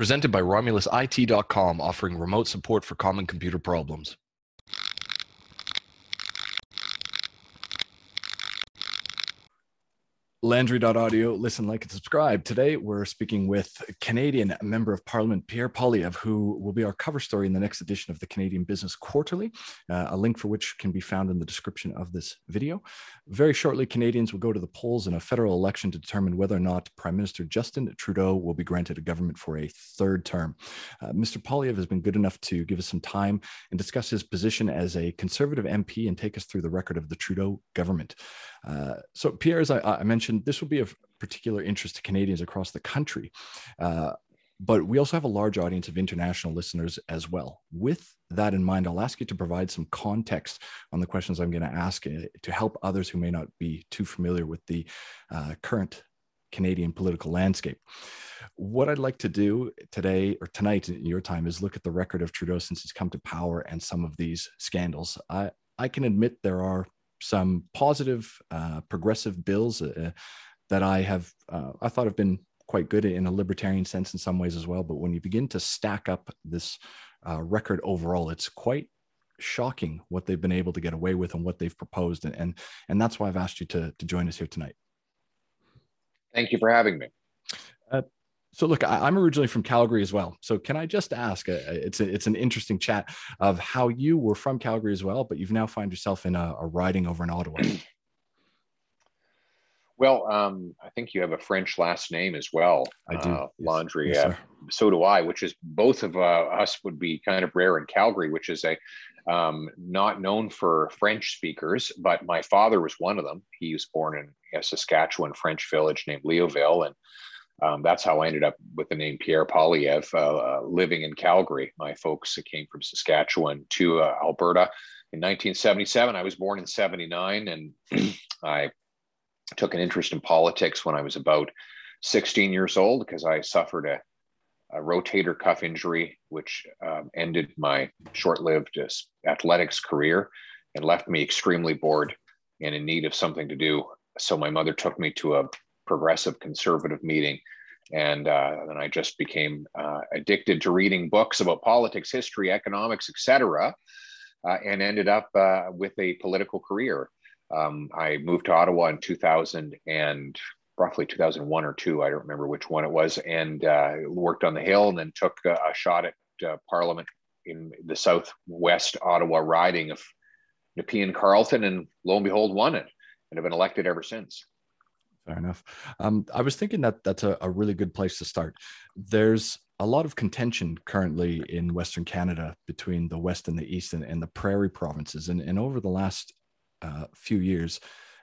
Presented by RomulusIT.com, offering remote support for common computer problems. Landry.audio, listen, like, and subscribe. Today, we're speaking with Canadian Member of Parliament Pierre Poilievre, who will be our cover story in the next edition of the Canadian Business Quarterly, uh, a link for which can be found in the description of this video. Very shortly, Canadians will go to the polls in a federal election to determine whether or not Prime Minister Justin Trudeau will be granted a government for a third term. Uh, Mr. Poilievre has been good enough to give us some time and discuss his position as a Conservative MP and take us through the record of the Trudeau government. Uh, so, Pierre, as I, I, mentioned, this will be of particular interest to Canadians across the country. Uh, but we also have a large audience of international listeners as well. With that in mind, I'll ask you to provide some context on the questions I'm going to ask uh, to help others who may not be too familiar with the uh, current Canadian political landscape. What I'd like to do today or tonight in your time is look at the record of Trudeau since he's come to power and some of these scandals. I, I can admit there are some positive, uh, progressive bills uh, that I have uh, I thought have been quite good in a libertarian sense in some ways as well. But when you begin to stack up this uh, record overall, it's quite shocking what they've been able to get away with and what they've proposed, and and, and that's why I've asked you to to join us here tonight. Thank you for having me. Uh, so look, I, am originally from Calgary as well. So can I just ask? Uh, it's a, it's an interesting chat of how you were from Calgary as well, but you've now find yourself in a, a riding over in Ottawa. Well, um, I think you have a French last name as well. I do. Uh, Landry. Yes, yes, so do I, which is both of uh, us would be kind of rare in Calgary, which is a um, not known for French speakers, but my father was one of them. He was born in a Saskatchewan French village named Leoville, and um, that's how I ended up with the name Pierre Poilievre, uh, uh, living in Calgary. My folks came from Saskatchewan to uh, Alberta in 1977. I was born in 79, and I took an interest in politics when I was about 16 years old because I suffered a, a rotator cuff injury, which um, ended my short lived uh, athletics career and left me extremely bored and in need of something to do. So my mother took me to a progressive conservative meeting. And uh, then I just became uh, addicted to reading books about politics, history, economics, etc., uh, and ended up uh, with a political career. Um, I moved to Ottawa in 2000 and roughly 2001 or two, I don't remember which one it was, and uh, worked on the Hill and then took a, a shot at uh, Parliament in the southwest Ottawa riding of Nepean Carleton, and lo and behold, won it and have been elected ever since. Fair enough. Um, I was thinking that that's a, a really good place to start. There's a lot of contention currently in Western Canada between the West and the East and, and the prairie provinces. And, and over the last uh, few years,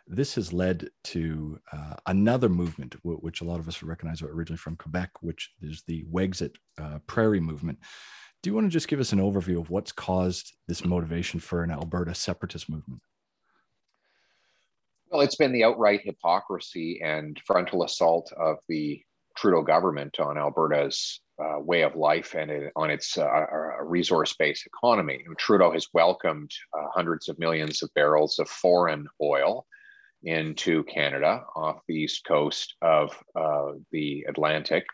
this has led to uh, another movement, w- which a lot of us recognize originally from Quebec, which is the Wexit uh, Prairie movement. Do you want to just give us an overview of what's caused this motivation for an Alberta separatist movement? Well, it's been the outright hypocrisy and frontal assault of the Trudeau government on Alberta's uh, way of life and it, on its uh, resource-based economy. Trudeau has welcomed uh, hundreds of millions of barrels of foreign oil into Canada off the east coast of uh, the Atlantic.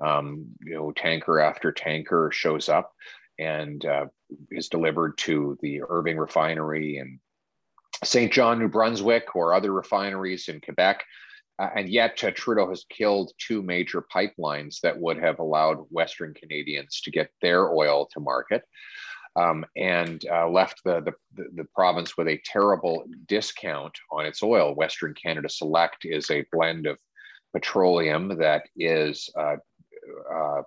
Um, you know, tanker after tanker shows up and uh, is delivered to the Irving refinery and Saint John, New Brunswick, or other refineries in Quebec. Uh, and yet, uh, Trudeau has killed two major pipelines that would have allowed Western Canadians to get their oil to market. Um, and uh, left the, the, the, province with a terrible discount on its oil. Western Canada Select is a blend of petroleum that is uh, uh,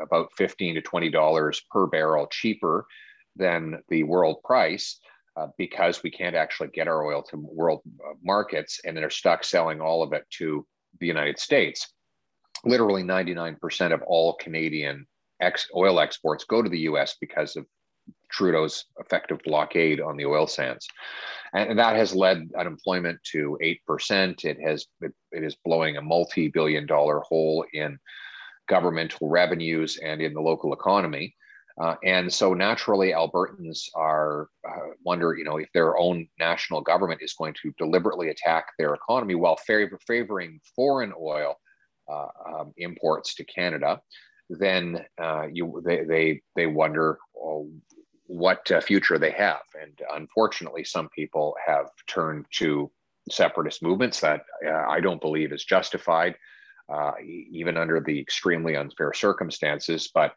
about 15 to $20 per barrel cheaper than the world price uh, because we can't actually get our oil to world uh, markets and they're stuck selling all of it to the United States. Literally 99% of all Canadian ex- oil exports go to the US because of Trudeau's effective blockade on the oil sands. And that has led unemployment to 8%. It has it, it is blowing a multi-billion dollar hole in governmental revenues and in the local economy. Uh, and so naturally, Albertans are uh, wonder, you know, if their own national government is going to deliberately attack their economy while favor, favoring foreign oil uh, um, imports to Canada. then uh, you they they they wonder well, what uh, future they have. And unfortunately, some people have turned to separatist movements that uh, I don't believe is justified, even under the extremely unfair circumstances. But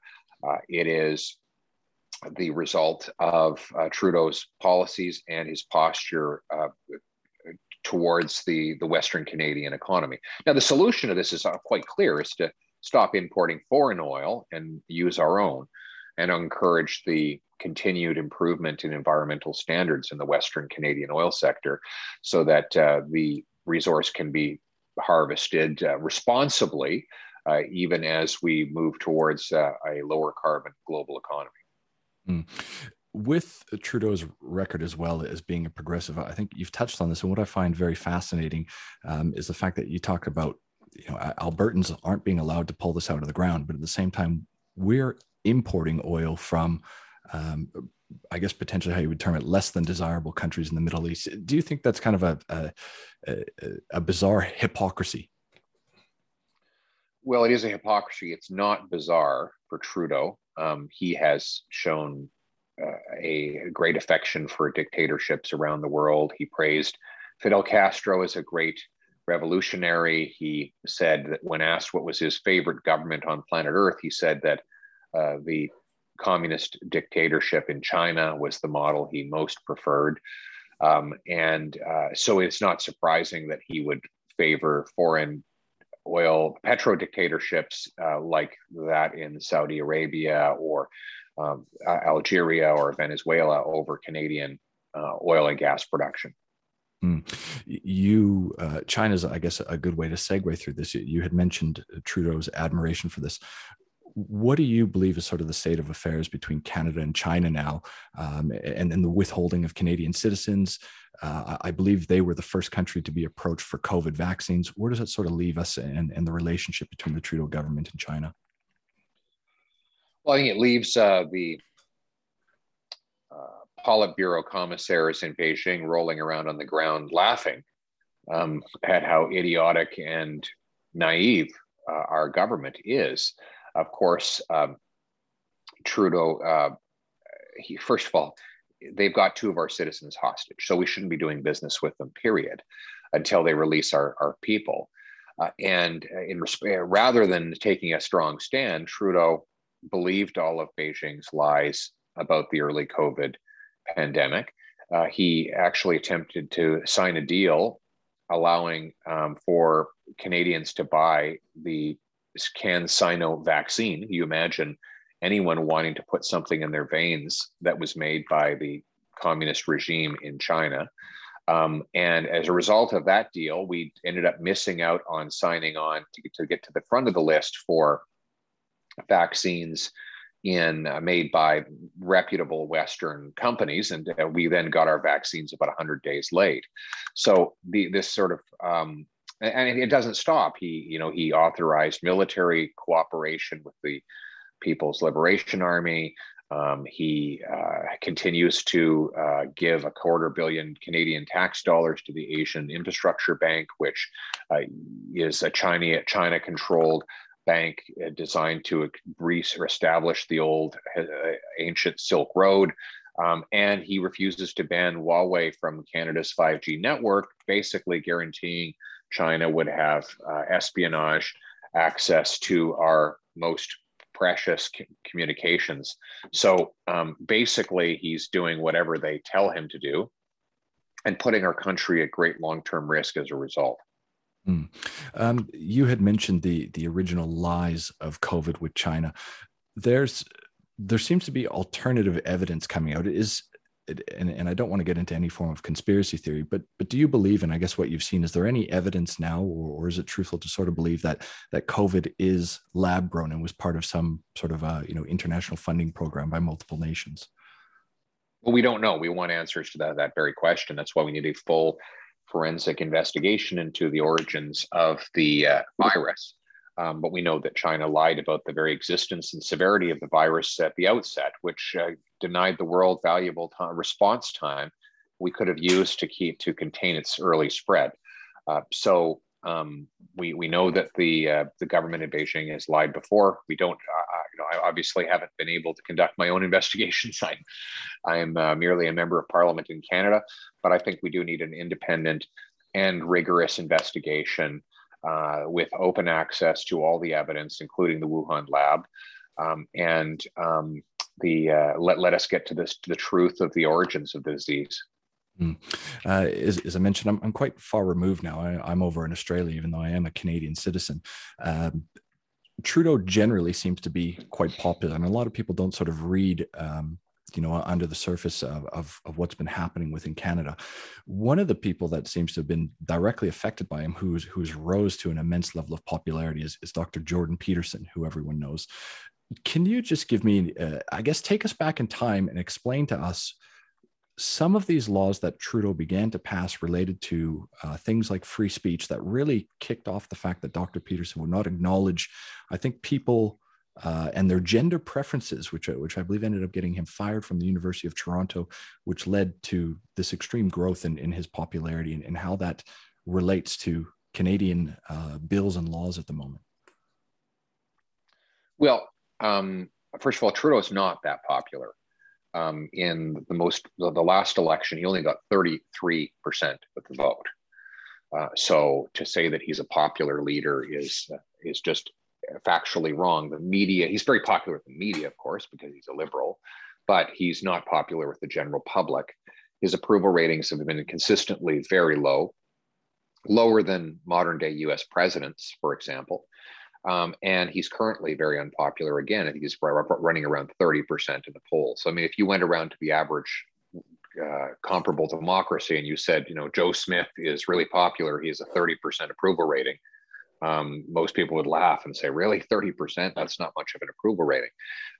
it is the result of uh, Trudeau's policies and his posture towards the, the Western Canadian economy. Now, the solution to this is quite clear: is to stop importing foreign oil and use our own and encourage the continued improvement in environmental standards in the Western Canadian oil sector so that uh, the resource can be harvested uh, responsibly, uh, even as we move towards uh, a lower carbon global economy. Mm. With Trudeau's record as well as being a progressive, I think you've touched on this. And what I find very fascinating um, is the fact that you talk about you know albertans aren't being allowed to pull this out of the ground but at the same time we're importing oil from um, i guess potentially how you would term it less than desirable countries in the middle east do you think that's kind of a, a, a, a bizarre hypocrisy well it is a hypocrisy it's not bizarre for trudeau um, he has shown uh, a great affection for dictatorships around the world he praised fidel castro as a great revolutionary. He said that when asked what was his favorite government on planet Earth, he said that uh, the communist dictatorship in China was the model he most preferred. Um, and uh, so it's not surprising that he would favor foreign oil petro dictatorships uh, like that in Saudi Arabia or um, Algeria or Venezuela over Canadian uh, oil and gas production. Mm. You, uh, China's, I guess, a good way to segue through this. You had mentioned Trudeau's admiration for this. What do you believe is sort of the state of affairs between Canada and China now, um, and, and the withholding of Canadian citizens? Uh, I believe they were the first country to be approached for COVID vaccines. Where does that sort of leave us and, and the relationship between the Trudeau government and China? Well, I think it leaves uh, the Politburo commissars in Beijing rolling around on the ground laughing um, at how idiotic and naive uh, our government is. Of course, um, Trudeau, uh, he, first of all, they've got two of our citizens hostage, so we shouldn't be doing business with them, period, until they release our, our people. Uh, and in rather than taking a strong stand, Trudeau believed all of Beijing's lies about the early COVID pandemic, uh, he actually attempted to sign a deal allowing um, for Canadians to buy the CanSino vaccine. You imagine anyone wanting to put something in their veins that was made by the communist regime in China. Um, and as a result of that deal, we ended up missing out on signing on to, to get to the front of the list for vaccines in uh, made by reputable Western companies, and uh, we then got our vaccines about 100 days late. So the this sort of um, and it doesn't stop. He you know he authorized military cooperation with the People's Liberation Army. Um, he uh, continues to uh, give a quarter billion Canadian tax dollars to the Asian Infrastructure Bank, which uh, is a China China controlled bank uh, designed to re-establish the old uh, ancient Silk Road. Um, and he refuses to ban Huawei from Canada's 5G network, basically guaranteeing China would have uh, espionage access to our most precious communications. So um, basically, he's doing whatever they tell him to do and putting our country at great long term risk as a result. Mm. Um, you had mentioned the the original lies of COVID with China. There's there seems to be alternative evidence coming out. Is and, and I don't want to get into any form of conspiracy theory, but but do you believe, and I guess what you've seen, is there any evidence now, or, or is it truthful to sort of believe that that COVID is lab grown and was part of some sort of a you know international funding program by multiple nations? Well, we don't know. We want answers to that that very question. That's why we need a full forensic investigation into the origins of the uh, virus. Um, but we know that China lied about the very existence and severity of the virus at the outset, which uh, denied the world valuable time, response time we could have used to keep to contain its early spread. Uh, so Um, we we know that the uh, the government in Beijing has lied before. We don't, you know, I obviously haven't been able to conduct my own investigations. I'm I'm uh, merely a member of Parliament in Canada, but I think we do need an independent and rigorous investigation uh, with open access to all the evidence, including the Wuhan lab, um, and um, the uh, let let us get to this the truth of the origins of the disease. Mm. Uh, as, as, I mentioned, I'm, I'm, quite far removed now. I, am over in Australia, even though I am a Canadian citizen. Um, Trudeau generally seems to be quite popular, and a lot of people don't sort of read, um, you know, under the surface of, of, of, what's been happening within Canada. One of the people that seems to have been directly affected by him, who's who's rose to an immense level of popularity, is, is Dr. Jordan Peterson, who everyone knows. Can you just give me, uh, I guess, take us back in time and explain to us some of these laws that Trudeau began to pass related to uh, things like free speech that really kicked off the fact that Dr. Peterson would not acknowledge, I think, people uh, and their gender preferences, which, which I believe ended up getting him fired from the University of Toronto, which led to this extreme growth in, in his popularity and, and how that relates to Canadian uh, bills and laws at the moment. Well, um, first of all, Trudeau is not that popular um, in the most the, the, last election, he only got 33% of the vote. Uh, so to say that he's a popular leader is uh, is just factually wrong. The media, he's very popular with the media, of course, because he's a liberal, but he's not popular with the general public. His approval ratings have been consistently very low, lower than modern day US presidents, for example. Um, and he's currently very unpopular again. I think he's running around 30% in the polls. So, I mean, if you went around to the average uh, comparable democracy and you said, you know, Joe Smith is really popular, he has a 30% approval rating, um, most people would laugh and say, "Really, thirty percent? That's not much of an approval rating."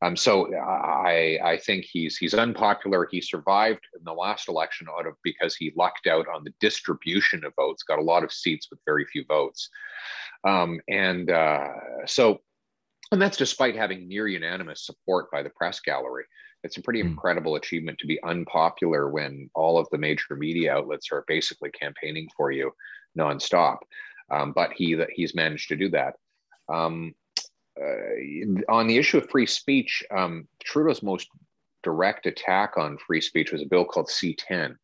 Um, so I, I think he's he's unpopular. He survived in the last election out of because he lucked out on the distribution of votes, got a lot of seats with very few votes, um, and uh, so, and that's despite having near unanimous support by the press gallery. It's a pretty mm. incredible achievement to be unpopular when all of the major media outlets are basically campaigning for you nonstop. Um, but he he's managed to do that. Um, uh, on the issue of free speech, um, Trudeau's most direct attack on free speech was a bill called C10,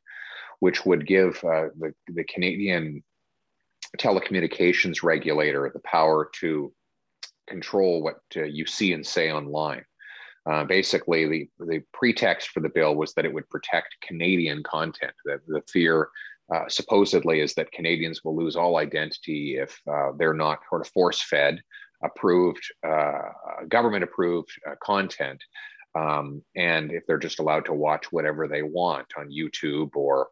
which would give uh, the, the Canadian telecommunications regulator the power to control what uh, you see and say online. Uh, basically, the, the pretext for the bill was that it would protect Canadian content, that the fear uh, supposedly is that Canadians will lose all identity if uh, they're not sort of force fed, approved, uh, government approved uh, content. Um, and if they're just allowed to watch whatever they want on YouTube or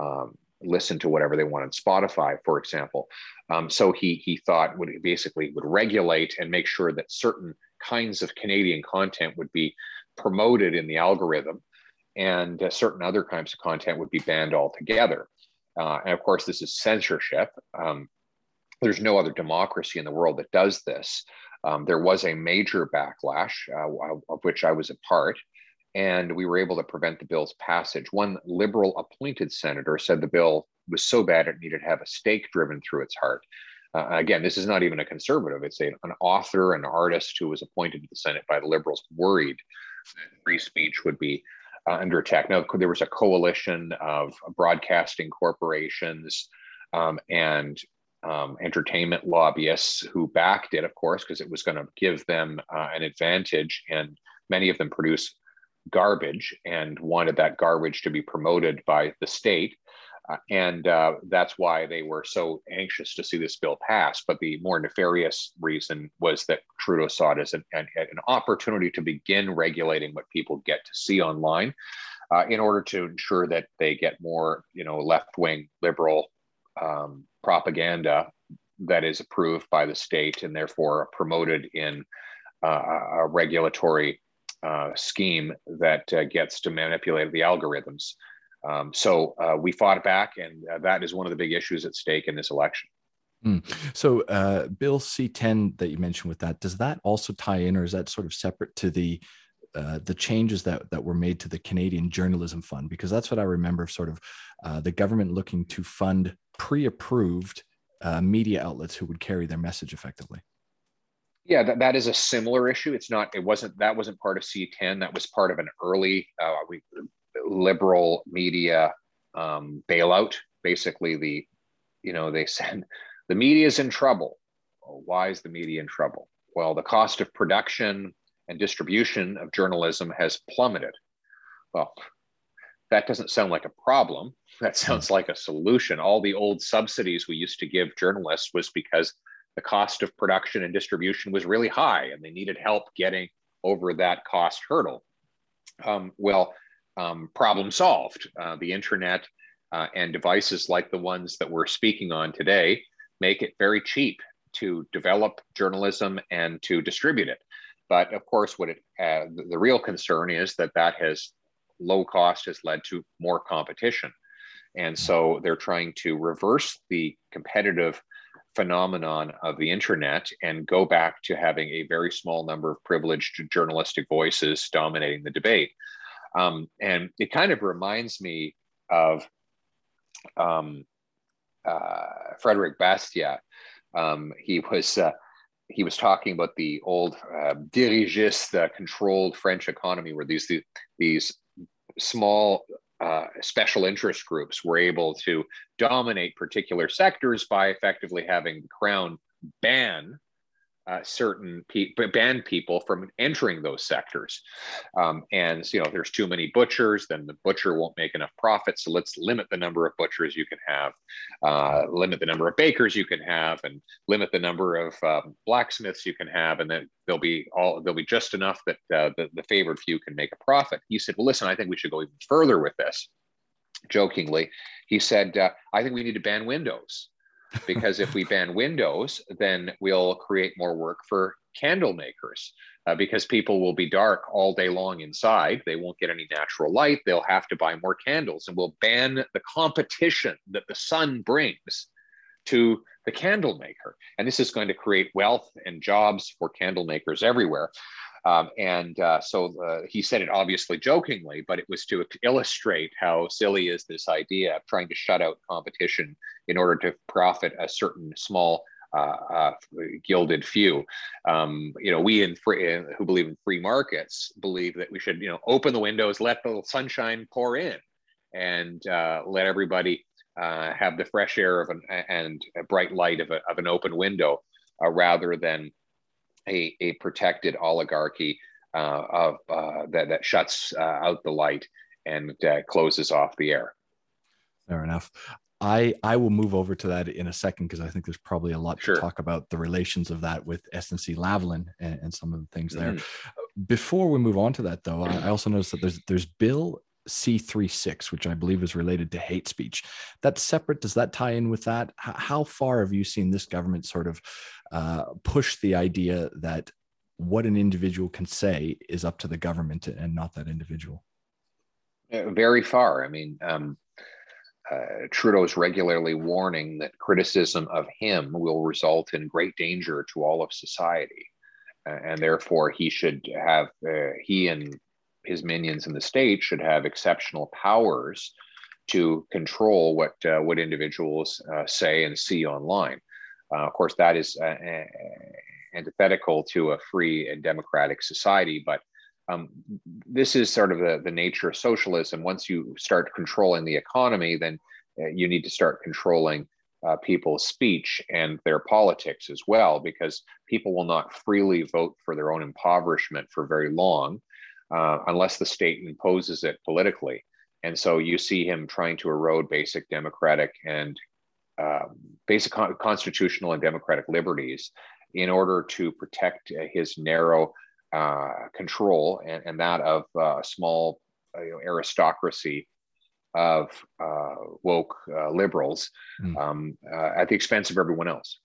um, listen to whatever they want on Spotify, for example. Um, so he, he thought would basically would regulate and make sure that certain kinds of Canadian content would be promoted in the algorithm and uh, certain other kinds of content would be banned altogether. Uh, and of course, this is censorship. Um, there's no other democracy in the world that does this. Um, there was a major backlash, uh, of which I was a part, and we were able to prevent the bill's passage. One liberal appointed senator said the bill was so bad it needed to have a stake driven through its heart. Uh, again, this is not even a conservative, it's a, an author, an artist who was appointed to the Senate by the liberals, worried that free speech would be under attack. Now, there was a coalition of broadcasting corporations um, and um, entertainment lobbyists who backed it, of course, because it was going to give them uh, an advantage. And many of them produce garbage and wanted that garbage to be promoted by the state. Uh, and uh, that's why they were so anxious to see this bill pass. But the more nefarious reason was that Trudeau saw it as an, an, an opportunity to begin regulating what people get to see online uh, in order to ensure that they get more, you know, left wing liberal um, propaganda that is approved by the state and therefore promoted in uh, a regulatory uh, scheme that uh, gets to manipulate the algorithms. Um, so uh, we fought back, and uh, that is one of the big issues at stake in this election. Mm. So, uh, Bill C10 that you mentioned with that, does that also tie in, or is that sort of separate to the uh, the changes that that were made to the Canadian Journalism Fund? Because that's what I remember, of sort of uh, the government looking to fund pre-approved uh, media outlets who would carry their message effectively. Yeah, that, that is a similar issue. It's not. It wasn't. That wasn't part of C10. That was part of an early uh, we, liberal media um, bailout. Basically, the you know they said the media is in trouble. Well, why is the media in trouble? Well, the cost of production and distribution of journalism has plummeted. Well, that doesn't sound like a problem. That sounds like a solution. All the old subsidies we used to give journalists was because the cost of production and distribution was really high and they needed help getting over that cost hurdle. Um, well, um, problem solved. Uh, the internet uh, and devices like the ones that we're speaking on today make it very cheap to develop journalism and to distribute it. But of course, what it uh, the, real concern is that that has low cost has led to more competition, and so they're trying to reverse the competitive phenomenon of the internet and go back to having a very small number of privileged journalistic voices dominating the debate. Um, and it kind of reminds me of um, uh, Frederick Bastiat. Um, he was uh, he was talking about the old uh, dirigiste, controlled French economy, where these these small uh, special interest groups were able to dominate particular sectors by effectively having the crown ban uh, certain people, ban people from entering those sectors. Um, and you know, there's too many butchers, then the butcher won't make enough profit. So let's limit the number of butchers you can have, uh, limit the number of bakers you can have, and limit the number of um, blacksmiths you can have, and then there'll be all there'll be just enough that uh, the, the favored few can make a profit. He said, "Well, listen, I think we should go even further with this." Jokingly, he said, uh, "I think we need to ban windows." Because if we ban windows, then we'll create more work for candle makers uh, because people will be dark all day long inside. They won't get any natural light. They'll have to buy more candles, and we'll ban the competition that the sun brings to the candle maker. And this is going to create wealth and jobs for candle makers everywhere. Um, and uh, so uh, he said it obviously jokingly, but it was to illustrate how silly is this idea of trying to shut out competition in order to profit a certain small uh, uh, gilded few. Um, you know, we in free, who believe in free markets believe that we should, you know, open the windows, let the sunshine pour in, and uh, let everybody uh, have the fresh air of an and bright light of, a, of an open window, rather than a, a protected oligarchy uh, of that that shuts out the light and closes off the air. Fair enough. I I will move over to that in a second because I think there's probably a lot sure. to talk about the relations of that with SNC Lavalin and, and some of the things mm-hmm. there. Before we move on to that, though, I also noticed that there's there's Bill C36, which I believe is related to hate speech. That's separate. Does that tie in with that? H- how far have you seen this government sort of uh, push the idea that what an individual can say is up to the government and not that individual? Uh, very far. I mean, um, uh, Trudeau is regularly warning that criticism of him will result in great danger to all of society. And therefore, he should have, uh, he and his minions in the state should have exceptional powers to control what, uh, what individuals uh, say and see online. Uh, of course, that is antithetical to a free and democratic society, but um, this is sort of the, the nature of socialism. Once you start controlling the economy, then uh, you need to start controlling uh, people's speech and their politics as well, because people will not freely vote for their own impoverishment for very long uh, unless the state imposes it politically. And so you see him trying to erode basic democratic and um, basic con- constitutional and democratic liberties in order to protect uh, his narrow uh, control and, and, that of uh, a small uh, you know, aristocracy of uh, woke uh, liberals mm. um, at the expense of everyone else.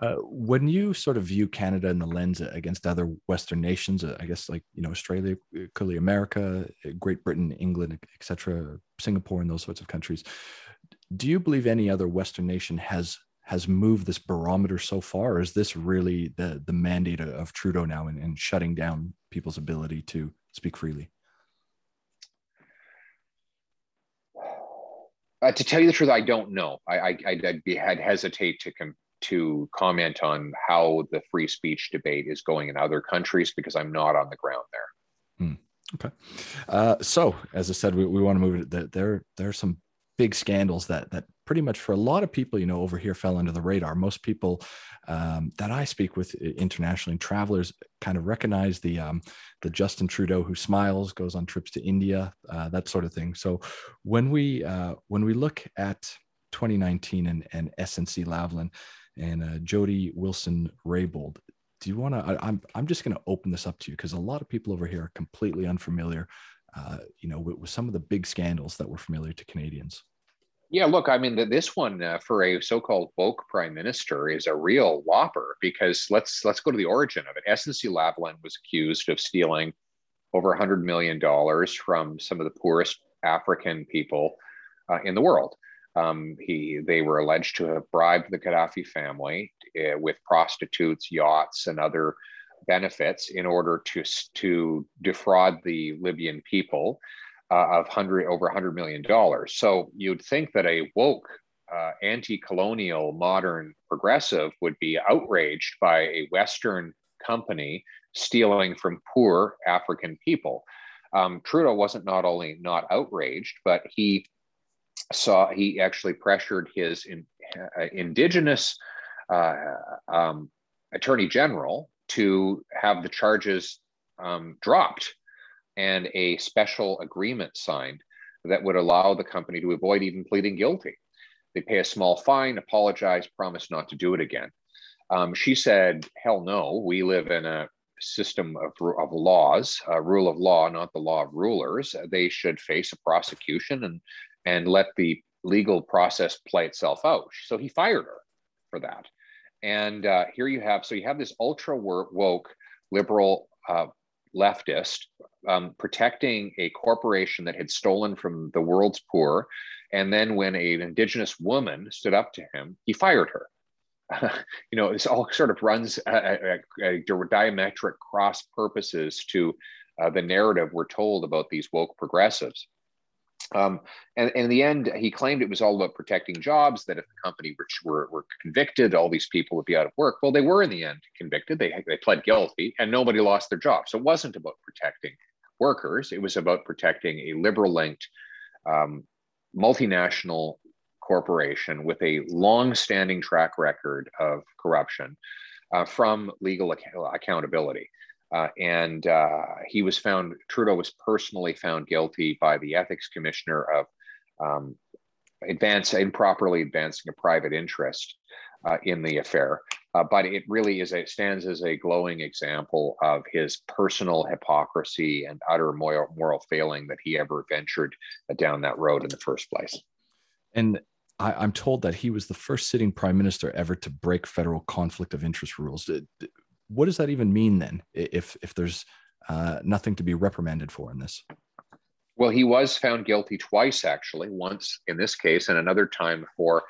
Uh, when you sort of view Canada in the lens uh, against other Western nations, uh, I guess like you know Australia, clearly America, Great Britain, England, etc., Singapore, and those sorts of countries, do you believe any other Western nation has has moved this barometer so far? is this really the the mandate of Trudeau now in, in shutting down people's ability to speak freely? Uh, to tell you the truth, I don't know. I, I I'd, be I'd hesitate to com- to comment on how the free speech debate is going in other countries because I'm not on the ground there. Hmm. Okay. Uh, so, as I said, we, we want to move it. There, there are some big scandals that that pretty much for a lot of people, you know, over here fell under the radar. Most people um, that I speak with internationally, travelers, kind of recognize the um, the Justin Trudeau who smiles, goes on trips to India, uh, that sort of thing. So when we uh, when we look at 2019 and, and SNC Lavalin and uh, Jody Wilson Raybould, do you want to? I'm I'm just going to open this up to you because a lot of people over here are completely unfamiliar uh, you know, with, with, some of the big scandals that were familiar to Canadians. Yeah, look, I mean, this one uh, for a so-called woke prime minister is a real whopper because let's let's go to the origin of it. SNC Lavalin was accused of stealing over 100 million dollars from some of the poorest African people uh, in the world. Um, he, they were alleged to have bribed the Gaddafi family uh, with prostitutes, yachts, and other benefits in order to, to defraud the Libyan people uh, of hundred over hundred million dollars. So you'd think that a woke, uh, anti-colonial, modern progressive would be outraged by a Western company stealing from poor African people. Um, Trudeau wasn't not only not outraged, but he saw he actually pressured his in, uh, indigenous uh, um, attorney general to have the charges um, dropped and a special agreement signed that would allow the company to avoid even pleading guilty. They pay a small fine, apologize, promise not to do it again. Um, she said, hell no, we live in a system of, of laws, a rule of law, not the law of rulers. They should face a prosecution and, and let the legal process play itself out. So he fired her for that. And uh, here you have, so you have this ultra woke liberal uh, leftist um, protecting a corporation that had stolen from the world's poor. And then when an indigenous woman stood up to him, he fired her. you know, this all sort of runs a, diametric cross purposes to uh, the narrative we're told about these woke progressives. Um, and, and, in the end, he claimed it was all about protecting jobs, that if the company were, were, convicted, all these people would be out of work. Well, they were in the end convicted. They, they pled guilty and nobody lost their job. So it wasn't about protecting workers, it was about protecting a liberal linked um, multinational corporation with a long standing track record of corruption uh, from legal ac- accountability. Uh, and uh, he was found, Trudeau was personally found guilty by the ethics commissioner of um, advance, improperly advancing a private interest uh, in the affair. Uh, but it really is a, stands as a glowing example of his personal hypocrisy and utter moral, moral failing that he ever ventured down that road in the first place. And I, am told that he was the first sitting prime minister ever to break federal conflict of interest rules what does that even mean then if if there's uh, nothing to be reprimanded for in this? Well he was found guilty twice actually once in this case and another time for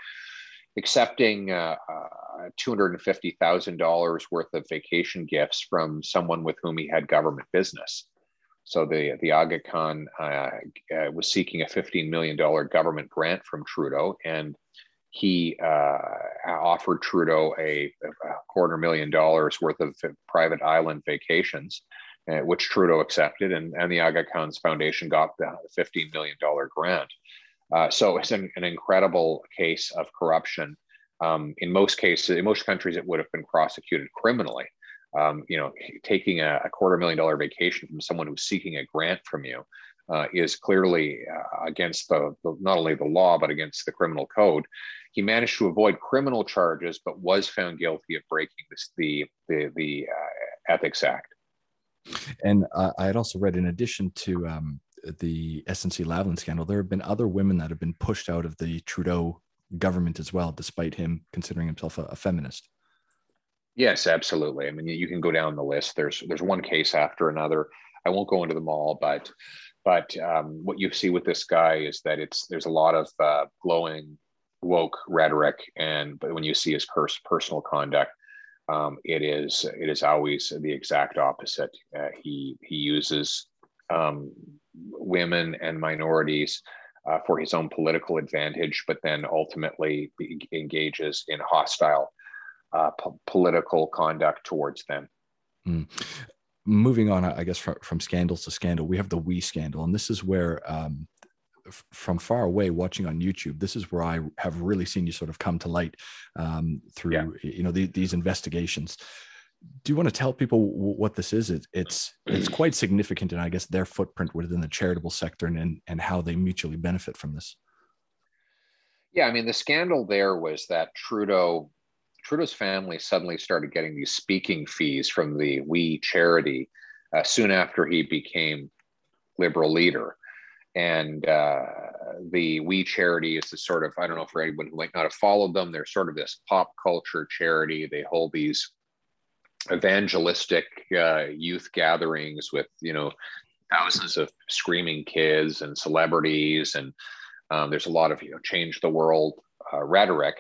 accepting uh, uh, $250000 worth of vacation gifts from someone with whom he had government business. So the the Aga Khan uh, uh, was seeking a $15 million government grant from Trudeau, and he uh, offered Trudeau a, a, quarter million dollars worth of private island vacations, uh, which Trudeau accepted, and, and the Aga Khan's Foundation got the $15 million grant. Uh, so it's an, an, incredible case of corruption. Um, in most cases, in most countries, it would have been prosecuted criminally. Um, you know, taking a, a quarter million dollar vacation from someone who's seeking a grant from you uh, is clearly uh, against the, the, not only the law but against the criminal code. He managed to avoid criminal charges, but was found guilty of breaking this, the the the uh, Ethics Act. And uh, I had also read, in addition to um, the SNC Lavalin scandal, there have been other women that have been pushed out of the Trudeau government as well, despite him considering himself a, a feminist. Yes, absolutely. I mean, you can go down the list. There's there's one case after another. I won't go into them all, but but um, what you see with this guy is that it's there's a lot of uh, glowing woke rhetoric, and but when you see his pers- personal conduct, um, it is it is always the exact opposite. Uh, he he uses um, women and minorities uh, for his own political advantage, but then ultimately engages in hostile uh, po- political conduct towards them. Mm. Moving on, I guess from, from scandals to scandal, we have the We scandal, and this is where um, from far away watching on YouTube, this is where I have really seen you sort of come to light um, through yeah. you know the, these investigations. Do you want to tell people what this is? It, it's it's quite significant, and I guess their footprint within the charitable sector and and how they mutually benefit from this. Yeah, I mean the scandal there was that Trudeau Trudeau's family suddenly started getting these speaking fees from the We charity uh, soon after he became Liberal leader. And uh, the We charity is the sort of, I don't know for anyone who might not have followed them, they're sort of this pop culture charity. They hold these evangelistic uh, youth gatherings with, you know, thousands of screaming kids and celebrities. And um, there's a lot of, you know, change the world uh, rhetoric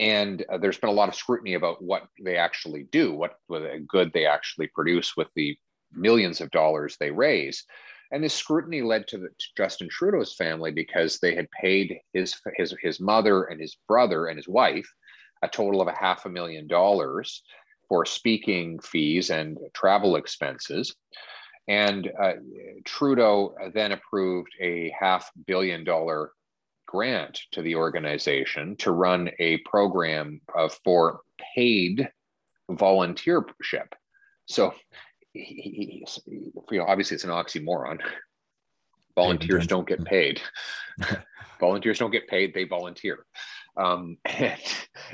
and uh, there's been a lot of scrutiny about what they actually do, what, what good they actually produce with the millions of dollars they raise. And this scrutiny led to, the, to, Justin Trudeau's family because they had paid his, his, his mother and his brother and his wife a total of a half a million dollars for speaking fees and travel expenses. And uh, Trudeau then approved a half billion dollar grant to the organization to run a program of, for paid volunteership. So, he, he, you know, obviously it's an oxymoron. Volunteers don't get paid. Volunteers don't get paid; they volunteer. Um,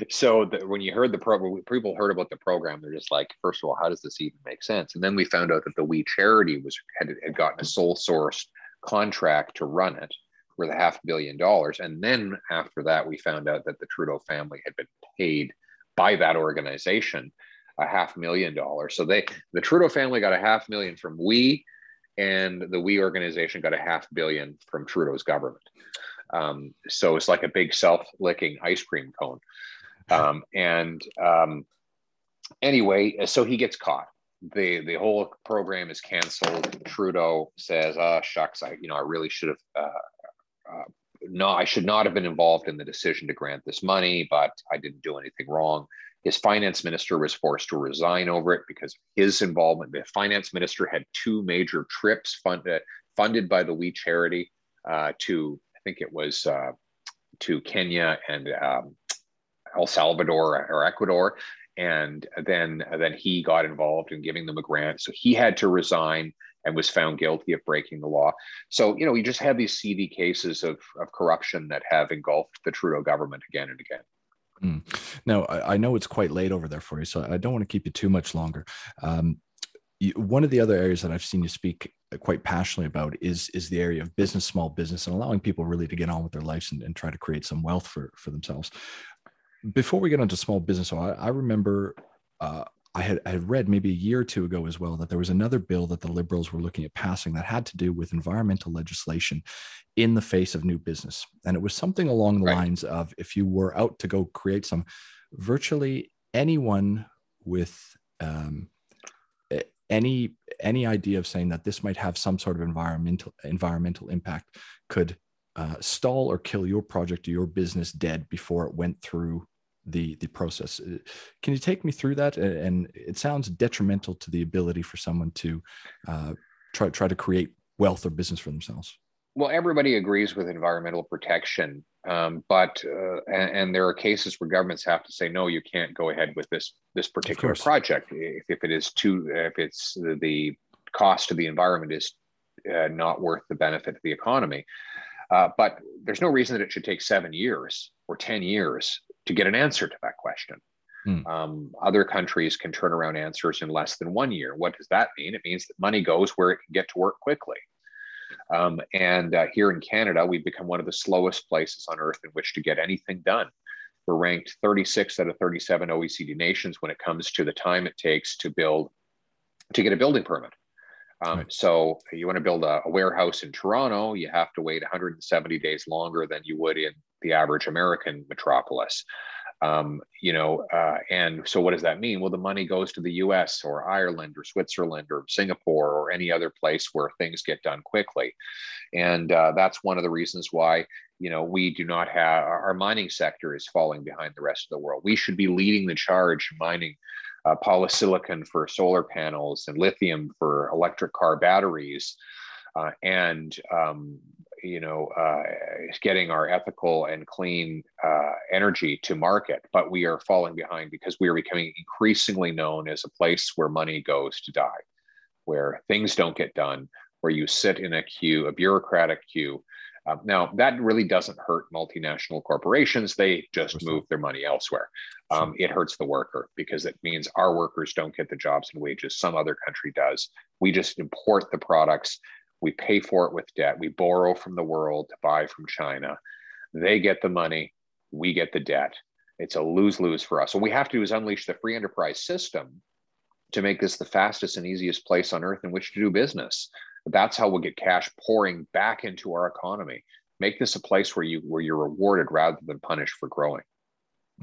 so the, when you heard the program, people heard about the program. They're just like, first of all, how does this even make sense? And then we found out that the We Charity was had, had gotten a sole source contract to run it worth a half billion dollars. And then after that, we found out that the Trudeau family had been paid by that organization a half million dollars. So they, the Trudeau family got a half million from We, and the We organization got a half billion from Trudeau's government. Um, so it's like a big self-licking ice cream cone. Um, and um, anyway, so he gets caught. The the whole program is canceled. Trudeau says, "Ah, oh, shucks, I you know I really should have uh, uh, no, I should not have been involved in the decision to grant this money, but I didn't do anything wrong. His finance minister was forced to resign over it because his involvement. The finance minister had two major trips funded funded by the We Charity uh, to, I think it was uh, to Kenya and um, El Salvador or Ecuador, and then then he got involved in giving them a grant. So he had to resign and was found guilty of breaking the law. So, you know, you just have these seedy cases of, of corruption that have engulfed the Trudeau government again and again. Mm. Now, I, I, know it's quite late over there for you, so I don't want to keep you too much longer. Um, one of the other areas that I've seen you speak quite passionately about is is the area of business, small business, and allowing people really to get on with their lives and, and try to create some wealth for for themselves. Before we get onto small business, I, I remember uh, I had, I had read maybe a year or two ago as well that there was another bill that the liberals were looking at passing that had to do with environmental legislation in the face of new business. And it was something along the right. lines of if you were out to go create some, virtually anyone with um, any any idea of saying that this might have some sort of environmental environmental impact could uh, stall or kill your project or your business dead before it went through the the process. Uh, can you take me through that? And it sounds detrimental to the ability for someone to uh, try try to create wealth or business for themselves. Well, everybody agrees with environmental protection, um, but uh, and, and, there are cases where governments have to say no, you can't go ahead with this this particular project if, if it is too if it's the, the cost to the environment is uh, not worth the benefit to the economy. Uh, but there's no reason that it should take seven years or 10 years to get an answer to that question. Hmm. Um, other countries can turn around answers in less than one year. What does that mean? It means that money goes where it can get to work quickly. Um, and uh, here in Canada, we've become one of the slowest places on earth in which to get anything done. We're ranked 36 out of 37 OECD nations when it comes to the time it takes to build, to get a building permit. Um, right. So you want to build a, a, warehouse in Toronto, you have to wait 170 days longer than you would in the average American metropolis. Um, you know, uh, and so what does that mean? Well, the money goes to the U.S. or Ireland or Switzerland or Singapore or any other place where things get done quickly, and uh, that's one of the reasons why you know we do not have our mining sector is falling behind the rest of the world. We should be leading the charge mining. Uh, polysilicon for solar panels and lithium for electric car batteries, uh, and um, you know, uh, getting our ethical and clean uh, energy to market, but we are falling behind because we are becoming increasingly known as a place where money goes to die, where things don't get done, where you sit in a queue, a bureaucratic queue. Um, now, that really doesn't hurt multinational corporations. They just move their money elsewhere. Um, it hurts the worker because it means our workers don't get the jobs and wages some other country does. We just import the products we pay for it with debt. We borrow from the world to buy from China. They get the money, we get the debt. It's a lose lose for us. What we have to do is unleash the free enterprise system to make this the fastest and easiest place on earth in which to do business. That's how we'll get cash pouring back into our economy. Make this a place where you where you're rewarded rather than punished for growing.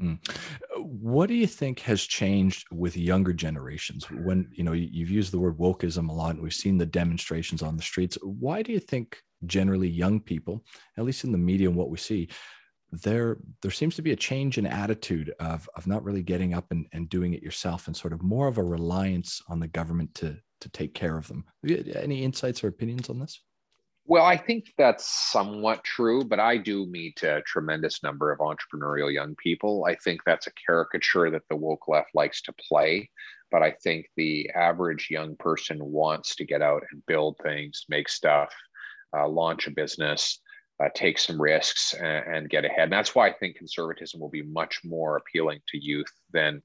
Mm. What do you think has changed with younger generations? When you know you've used the word wokeism a lot, and we've seen the demonstrations on the streets. Why do you think generally young people, at least in the media and what we see, there there seems to be a change in attitude of of not really getting up and, and doing it yourself, and sort of more of a reliance on the government to to take care of them. Any insights or opinions on this? Well, I think that's somewhat true, but I do meet a tremendous number of entrepreneurial young people. I think that's a caricature that the woke left likes to play, but I think the average young person wants to get out and build things, make stuff, uh, launch a business, uh, take some risks, and, and, get ahead. And that's why I think conservatism will be much more appealing to youth than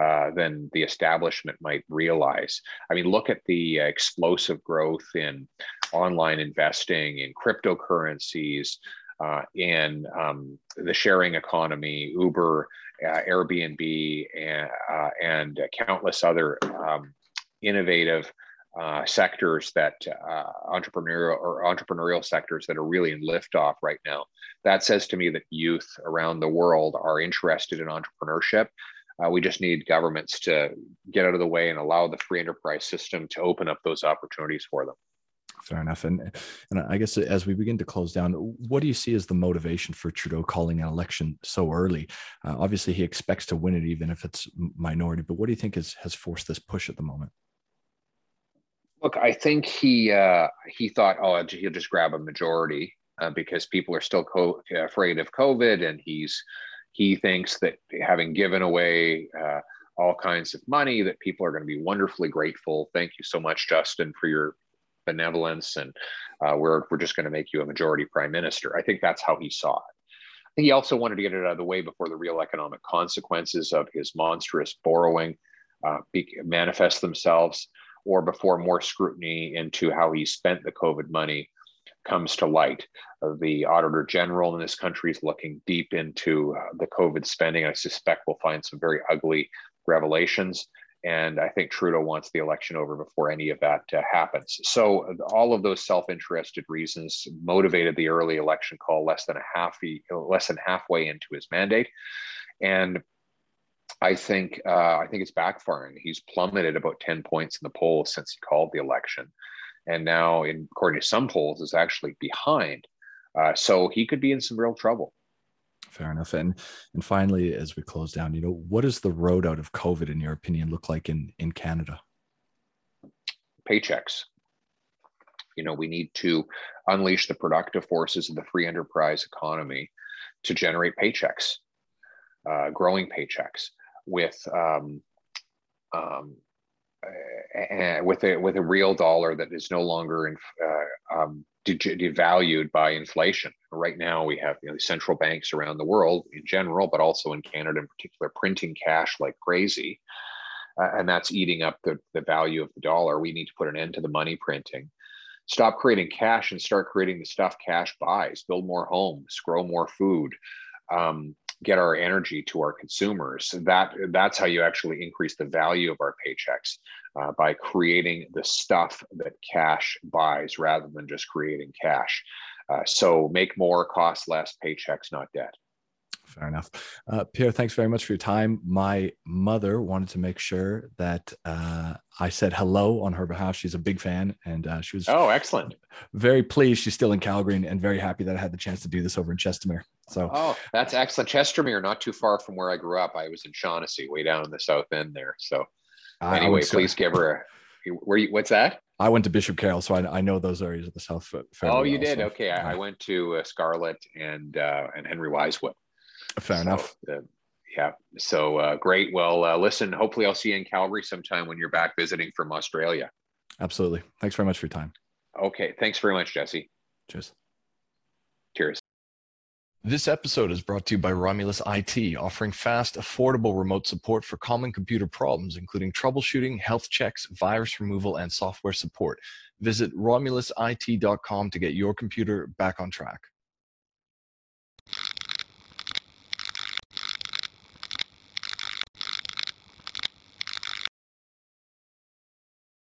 uh, than the establishment might realize. I mean, look at the uh, explosive growth in online investing, in cryptocurrencies, uh, in um, the sharing economy, Uber, uh, Airbnb, and, uh, and countless other um, innovative. Uh, sectors that uh, entrepreneurial or entrepreneurial sectors that are really in liftoff right now. That says to me that youth around the world are interested in entrepreneurship uh, we just need governments to get out of the way and allow the free enterprise system to open up those opportunities for them. Fair enough. And and I guess as we begin to close down, what do you see as the motivation for Trudeau calling an election so early? Uh, obviously, he expects to win it, even if it's minority. But what do you think is, has forced this push at the moment? Look, I think he uh, he thought, oh, he'll just grab a majority uh, because people are still co- afraid of COVID, and he's he thinks that having given away uh, all kinds of money, that people are going to be wonderfully grateful. Thank you so much, Justin, for your benevolence, and uh, we're we're just going to make you a majority prime minister. I think that's how he saw it. He also wanted to get it out of the way before the real economic consequences of his monstrous borrowing uh, be, manifest themselves, or before more scrutiny into how he spent the COVID money comes to light. Uh, the Auditor General in this country is looking deep into uh, the COVID spending. I suspect we'll find some very ugly revelations. And I think Trudeau wants the election over before any of that uh, happens. So all of those self-interested reasons motivated the early election call less than a half less than halfway into his mandate, and I think uh, I think it's backfiring. He's plummeted about ten points in the polls since he called the election and now, in, according to some polls, is actually behind. Uh, so he could be in some real trouble. Fair enough. And and finally, as we close down, you know, what does the road out of COVID, in your opinion, look like in in Canada? Paychecks. You know, we need to unleash the productive forces of the free enterprise economy to generate paychecks, uh, growing paychecks with um, um, with a with a real dollar that is no longer in, uh, um, de- devalued by inflation. Right now, we have you know, central banks around the world in general, but also in Canada in particular, printing cash like crazy, uh, and that's eating up the, the value of the dollar. We need to put an end to the money printing. Stop creating cash and start creating the stuff cash buys. Build more homes, grow more food. Um, get our energy to our consumers. That that's how you actually increase the value of our paychecks uh, by creating the stuff that cash buys rather than just creating cash. Uh, so make more, cost less, paychecks, not debt. Fair enough. Uh, Pierre, thanks very much for your time. My mother wanted to make sure that uh, I said hello on her behalf. She's a big fan, and uh, she was oh, excellent. Very pleased. She's still in Calgary, and, and, very happy that I had the chance to do this over in Chestermere. So, oh, that's excellent. Chestermere, not too far from where I grew up. I was in Shawnessy, way down in the south end there. So, anyway, please give her a. Where you? What's that? I went to Bishop Carroll, so I, I know those areas of the South. oh, you well, did? So, okay. I, I, went to uh, Scarlett and uh, and Henry Wise Wood. Fair so, enough. Uh, yeah. So uh, great. Well, uh, listen. Hopefully, I'll see you in Calgary sometime when you're back visiting from Australia. Absolutely. Thanks very much for your time. Okay. Thanks very much, Jesse. Cheers. Cheers. This episode is brought to you by Romulus IT, offering fast, affordable remote support for common computer problems, including troubleshooting, health checks, virus removal, and software support. Visit romulusit.com to get your computer back on track.